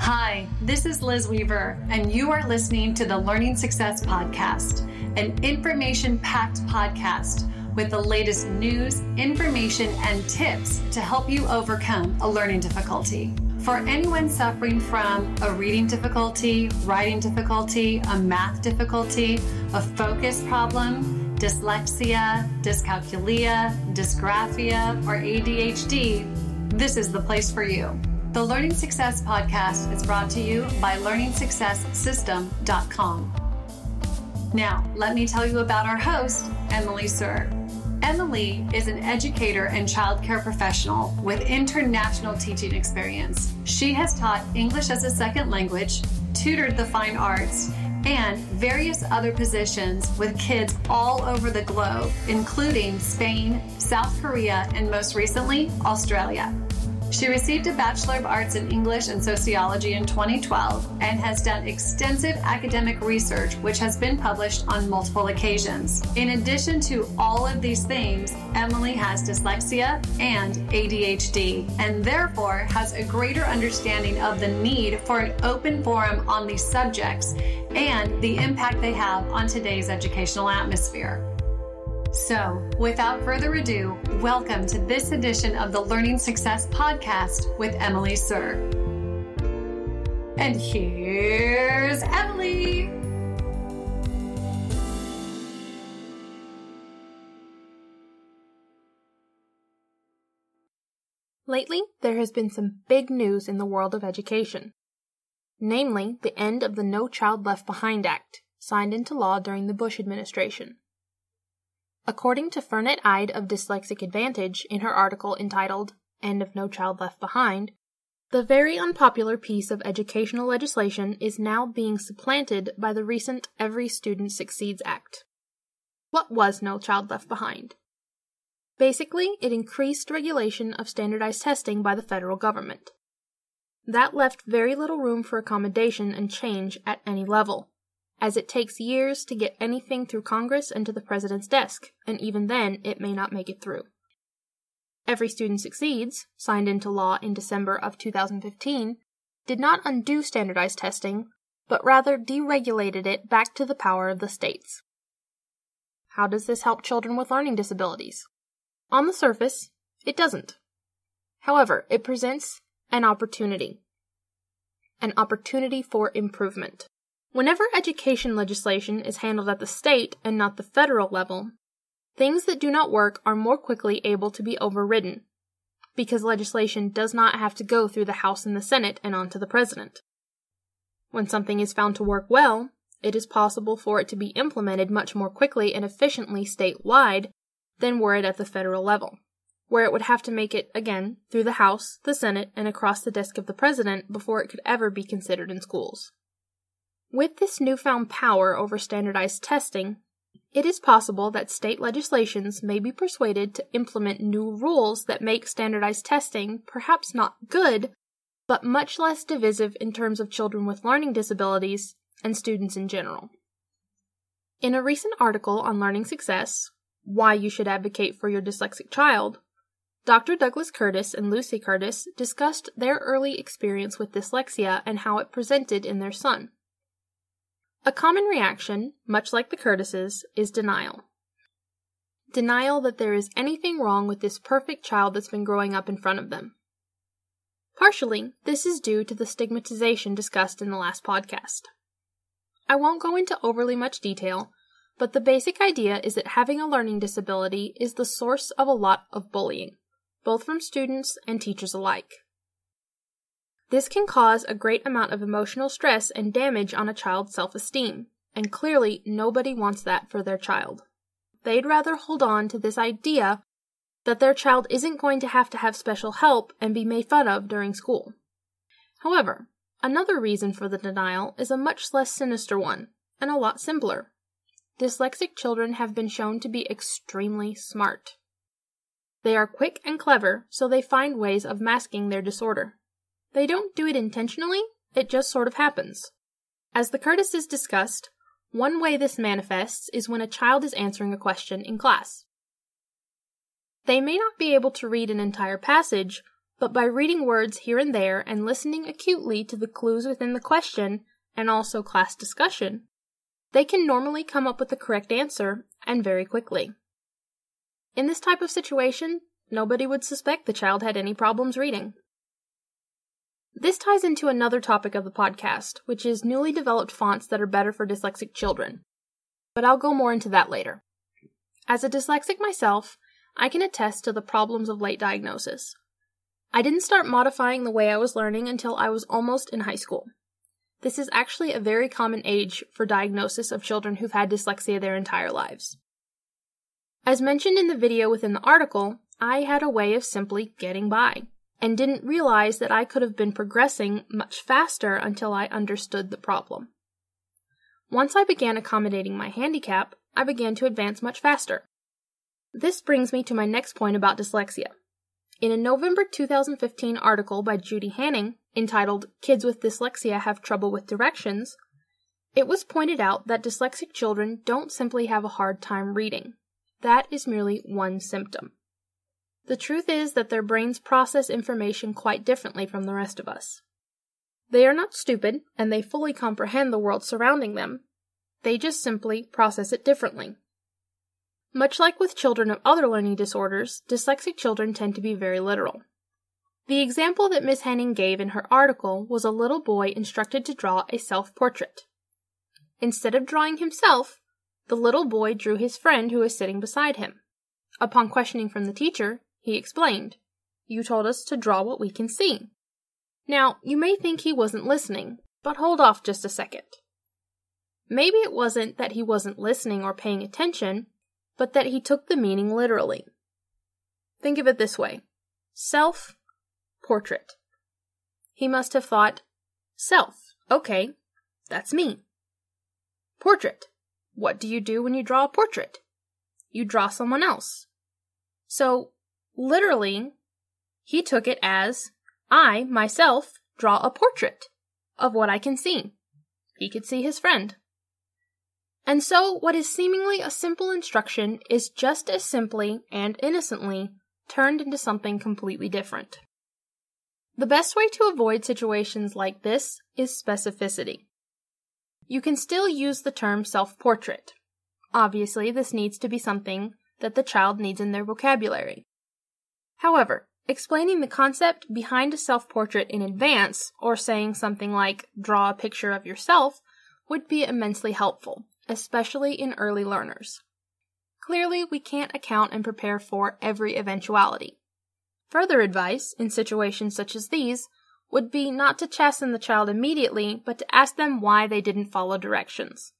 Hi, this is Liz Weaver, and you are listening to the Learning Success Podcast, an information packed podcast with the latest news, information, and tips to help you overcome a learning difficulty. For anyone suffering from a reading difficulty, writing difficulty, a math difficulty, a focus problem, dyslexia, dyscalculia, dysgraphia, or ADHD, this is the place for you. The Learning Success Podcast is brought to you by LearningSuccessSystem.com. Now, let me tell you about our host, Emily Sir. Emily is an educator and childcare professional with international teaching experience. She has taught English as a second language, tutored the fine arts, and various other positions with kids all over the globe, including Spain, South Korea, and most recently, Australia. She received a Bachelor of Arts in English and Sociology in 2012 and has done extensive academic research, which has been published on multiple occasions. In addition to all of these things, Emily has dyslexia and ADHD, and therefore has a greater understanding of the need for an open forum on these subjects and the impact they have on today's educational atmosphere. So, without further ado, welcome to this edition of the Learning Success Podcast with Emily Sir. And here's Emily. Lately, there has been some big news in the world of education. Namely, the end of the No Child Left Behind Act, signed into law during the Bush administration. According to Fernette Eide of Dyslexic Advantage in her article entitled End of No Child Left Behind, the very unpopular piece of educational legislation is now being supplanted by the recent Every Student Succeeds Act. What was No Child Left Behind? Basically, it increased regulation of standardized testing by the federal government. That left very little room for accommodation and change at any level, as it takes years to get anything through Congress and to the President's desk, and even then it may not make it through. Every Student Succeeds, signed into law in December of 2015, did not undo standardized testing, but rather deregulated it back to the power of the states. How does this help children with learning disabilities? On the surface, it doesn't. However, it presents an opportunity. An opportunity for improvement. Whenever education legislation is handled at the state and not the federal level, things that do not work are more quickly able to be overridden, because legislation does not have to go through the House and the Senate and on to the President. When something is found to work well, it is possible for it to be implemented much more quickly and efficiently statewide than were it at the federal level, where it would have to make it again through the House, the Senate, and across the desk of the President before it could ever be considered in schools. With this newfound power over standardized testing, it is possible that state legislations may be persuaded to implement new rules that make standardized testing perhaps not good, but much less divisive in terms of children with learning disabilities and students in general. In a recent article on learning success, why you should advocate for your dyslexic child, Dr. Douglas Curtis and Lucy Curtis discussed their early experience with dyslexia and how it presented in their son. A common reaction, much like the Curtises, is denial. Denial that there is anything wrong with this perfect child that's been growing up in front of them. Partially, this is due to the stigmatization discussed in the last podcast. I won't go into overly much detail, but the basic idea is that having a learning disability is the source of a lot of bullying, both from students and teachers alike. This can cause a great amount of emotional stress and damage on a child's self esteem, and clearly nobody wants that for their child. They'd rather hold on to this idea that their child isn't going to have to have special help and be made fun of during school. However, another reason for the denial is a much less sinister one, and a lot simpler. Dyslexic children have been shown to be extremely smart. They are quick and clever, so they find ways of masking their disorder. They don't do it intentionally, it just sort of happens. As the Curtises discussed, one way this manifests is when a child is answering a question in class. They may not be able to read an entire passage, but by reading words here and there and listening acutely to the clues within the question and also class discussion, they can normally come up with the correct answer and very quickly. In this type of situation, nobody would suspect the child had any problems reading. This ties into another topic of the podcast, which is newly developed fonts that are better for dyslexic children. But I'll go more into that later. As a dyslexic myself, I can attest to the problems of late diagnosis. I didn't start modifying the way I was learning until I was almost in high school. This is actually a very common age for diagnosis of children who've had dyslexia their entire lives. As mentioned in the video within the article, I had a way of simply getting by and didn't realize that I could have been progressing much faster until I understood the problem. Once I began accommodating my handicap, I began to advance much faster. This brings me to my next point about dyslexia. In a November 2015 article by Judy Hanning entitled Kids with Dyslexia Have Trouble with Directions, it was pointed out that dyslexic children don't simply have a hard time reading. That is merely one symptom. The truth is that their brains process information quite differently from the rest of us. They are not stupid, and they fully comprehend the world surrounding them. They just simply process it differently. Much like with children of other learning disorders, dyslexic children tend to be very literal. The example that Miss Henning gave in her article was a little boy instructed to draw a self portrait. Instead of drawing himself, the little boy drew his friend who was sitting beside him. Upon questioning from the teacher, he explained, You told us to draw what we can see. Now, you may think he wasn't listening, but hold off just a second. Maybe it wasn't that he wasn't listening or paying attention, but that he took the meaning literally. Think of it this way self portrait. He must have thought, self, okay, that's me. Portrait. What do you do when you draw a portrait? You draw someone else. So, literally, he took it as I, myself, draw a portrait of what I can see. He could see his friend. And so, what is seemingly a simple instruction is just as simply and innocently turned into something completely different. The best way to avoid situations like this is specificity. You can still use the term self portrait. Obviously, this needs to be something that the child needs in their vocabulary. However, explaining the concept behind a self portrait in advance, or saying something like, draw a picture of yourself, would be immensely helpful especially in early learners. Clearly, we can't account and prepare for every eventuality. Further advice, in situations such as these, would be not to chasten the child immediately, but to ask them why they didn't follow directions.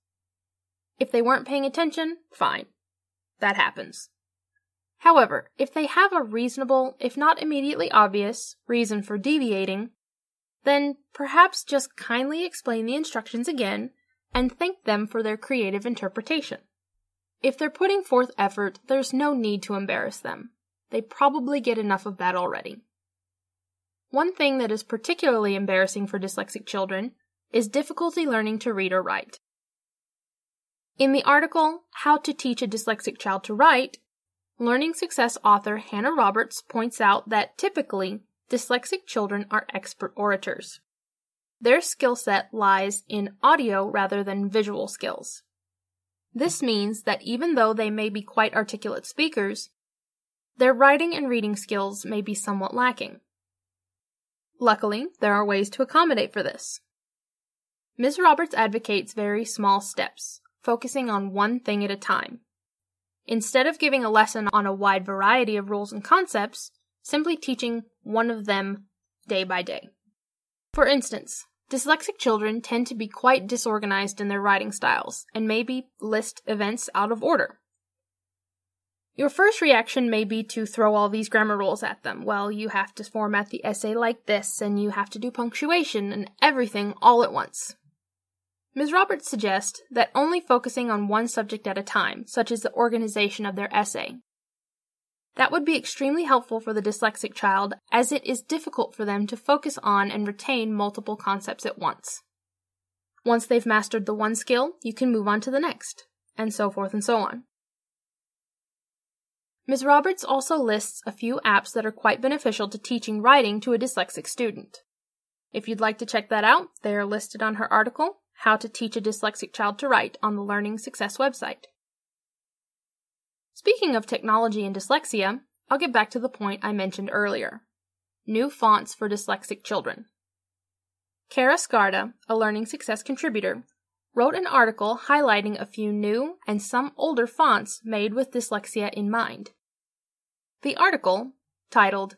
If they weren't paying attention, fine. That happens. However, if they have a reasonable, if not immediately obvious, reason for deviating, then perhaps just kindly explain the instructions again and thank them for their creative interpretation. If they're putting forth effort, there's no need to embarrass them. They probably get enough of that already. One thing that is particularly embarrassing for dyslexic children is difficulty learning to read or write. In the article, How to Teach a Dyslexic Child to Write, Learning Success author Hannah Roberts points out that typically, dyslexic children are expert orators. Their skill set lies in audio rather than visual skills. This means that even though they may be quite articulate speakers, their writing and reading skills may be somewhat lacking. Luckily, there are ways to accommodate for this. Ms. Roberts advocates very small steps, focusing on one thing at a time. Instead of giving a lesson on a wide variety of rules and concepts, simply teaching one of them day by day. For instance, dyslexic children tend to be quite disorganized in their writing styles and maybe list events out of order. Your first reaction may be to throw all these grammar rules at them. Well, you have to format the essay like this, and you have to do punctuation and everything all at once. Ms. Roberts suggests that only focusing on one subject at a time, such as the organization of their essay, that would be extremely helpful for the dyslexic child as it is difficult for them to focus on and retain multiple concepts at once. Once they've mastered the one skill, you can move on to the next, and so forth and so on. Ms. Roberts also lists a few apps that are quite beneficial to teaching writing to a dyslexic student. If you'd like to check that out, they are listed on her article, How to Teach a Dyslexic Child to Write, on the Learning Success website. Speaking of technology and dyslexia, I'll get back to the point I mentioned earlier new fonts for dyslexic children. Kara Scarda, a Learning Success contributor, wrote an article highlighting a few new and some older fonts made with dyslexia in mind. The article, titled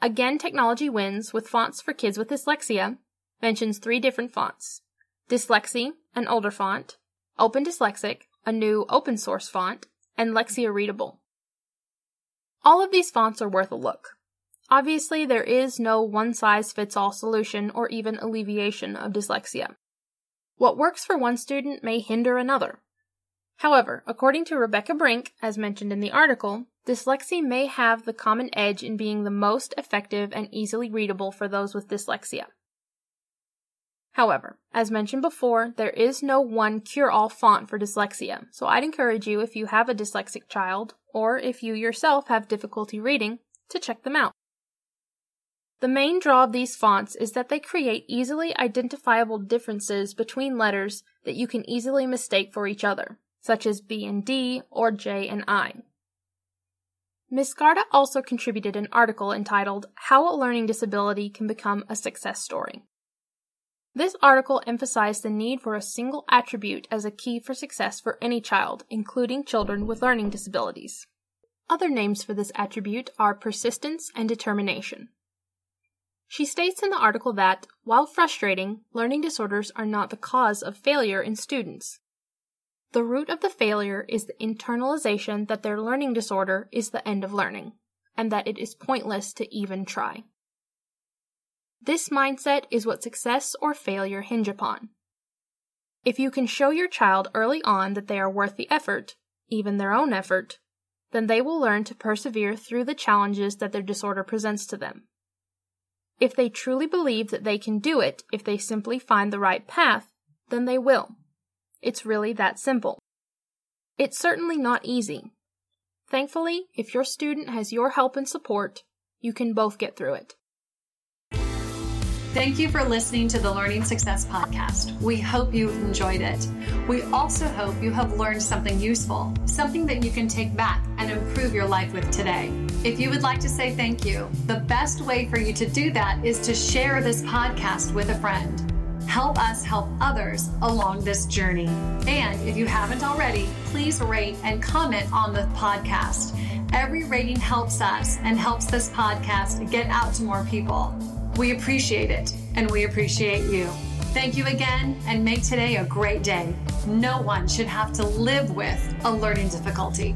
Again Technology Wins with Fonts for Kids with Dyslexia, mentions three different fonts Dyslexie, an older font, Open Dyslexic, a new open source font, and Lexie Readable. All of these fonts are worth a look. Obviously, there is no one size fits all solution or even alleviation of dyslexia. What works for one student may hinder another. However, according to Rebecca Brink, as mentioned in the article, Dyslexie may have the common edge in being the most effective and easily readable for those with dyslexia. However, as mentioned before, there is no one cure all font for dyslexia, so I'd encourage you if you have a dyslexic child, or if you yourself have difficulty reading, to check them out. The main draw of these fonts is that they create easily identifiable differences between letters that you can easily mistake for each other, such as B and D or J and I. Ms. Skarda also contributed an article entitled How a Learning Disability Can Become a Success Story. This article emphasized the need for a single attribute as a key for success for any child, including children with learning disabilities. Other names for this attribute are persistence and determination. She states in the article that, while frustrating, learning disorders are not the cause of failure in students. The root of the failure is the internalization that their learning disorder is the end of learning, and that it is pointless to even try. This mindset is what success or failure hinge upon. If you can show your child early on that they are worth the effort, even their own effort, then they will learn to persevere through the challenges that their disorder presents to them. If they truly believe that they can do it if they simply find the right path, then they will. It's really that simple. It's certainly not easy. Thankfully, if your student has your help and support, you can both get through it. Thank you for listening to the Learning Success Podcast. We hope you enjoyed it. We also hope you have learned something useful, something that you can take back and improve your life with today. If you would like to say thank you, the best way for you to do that is to share this podcast with a friend. Help us help others along this journey. And if you haven't already, please rate and comment on the podcast. Every rating helps us and helps this podcast get out to more people. We appreciate it and we appreciate you. Thank you again and make today a great day. No one should have to live with a learning difficulty.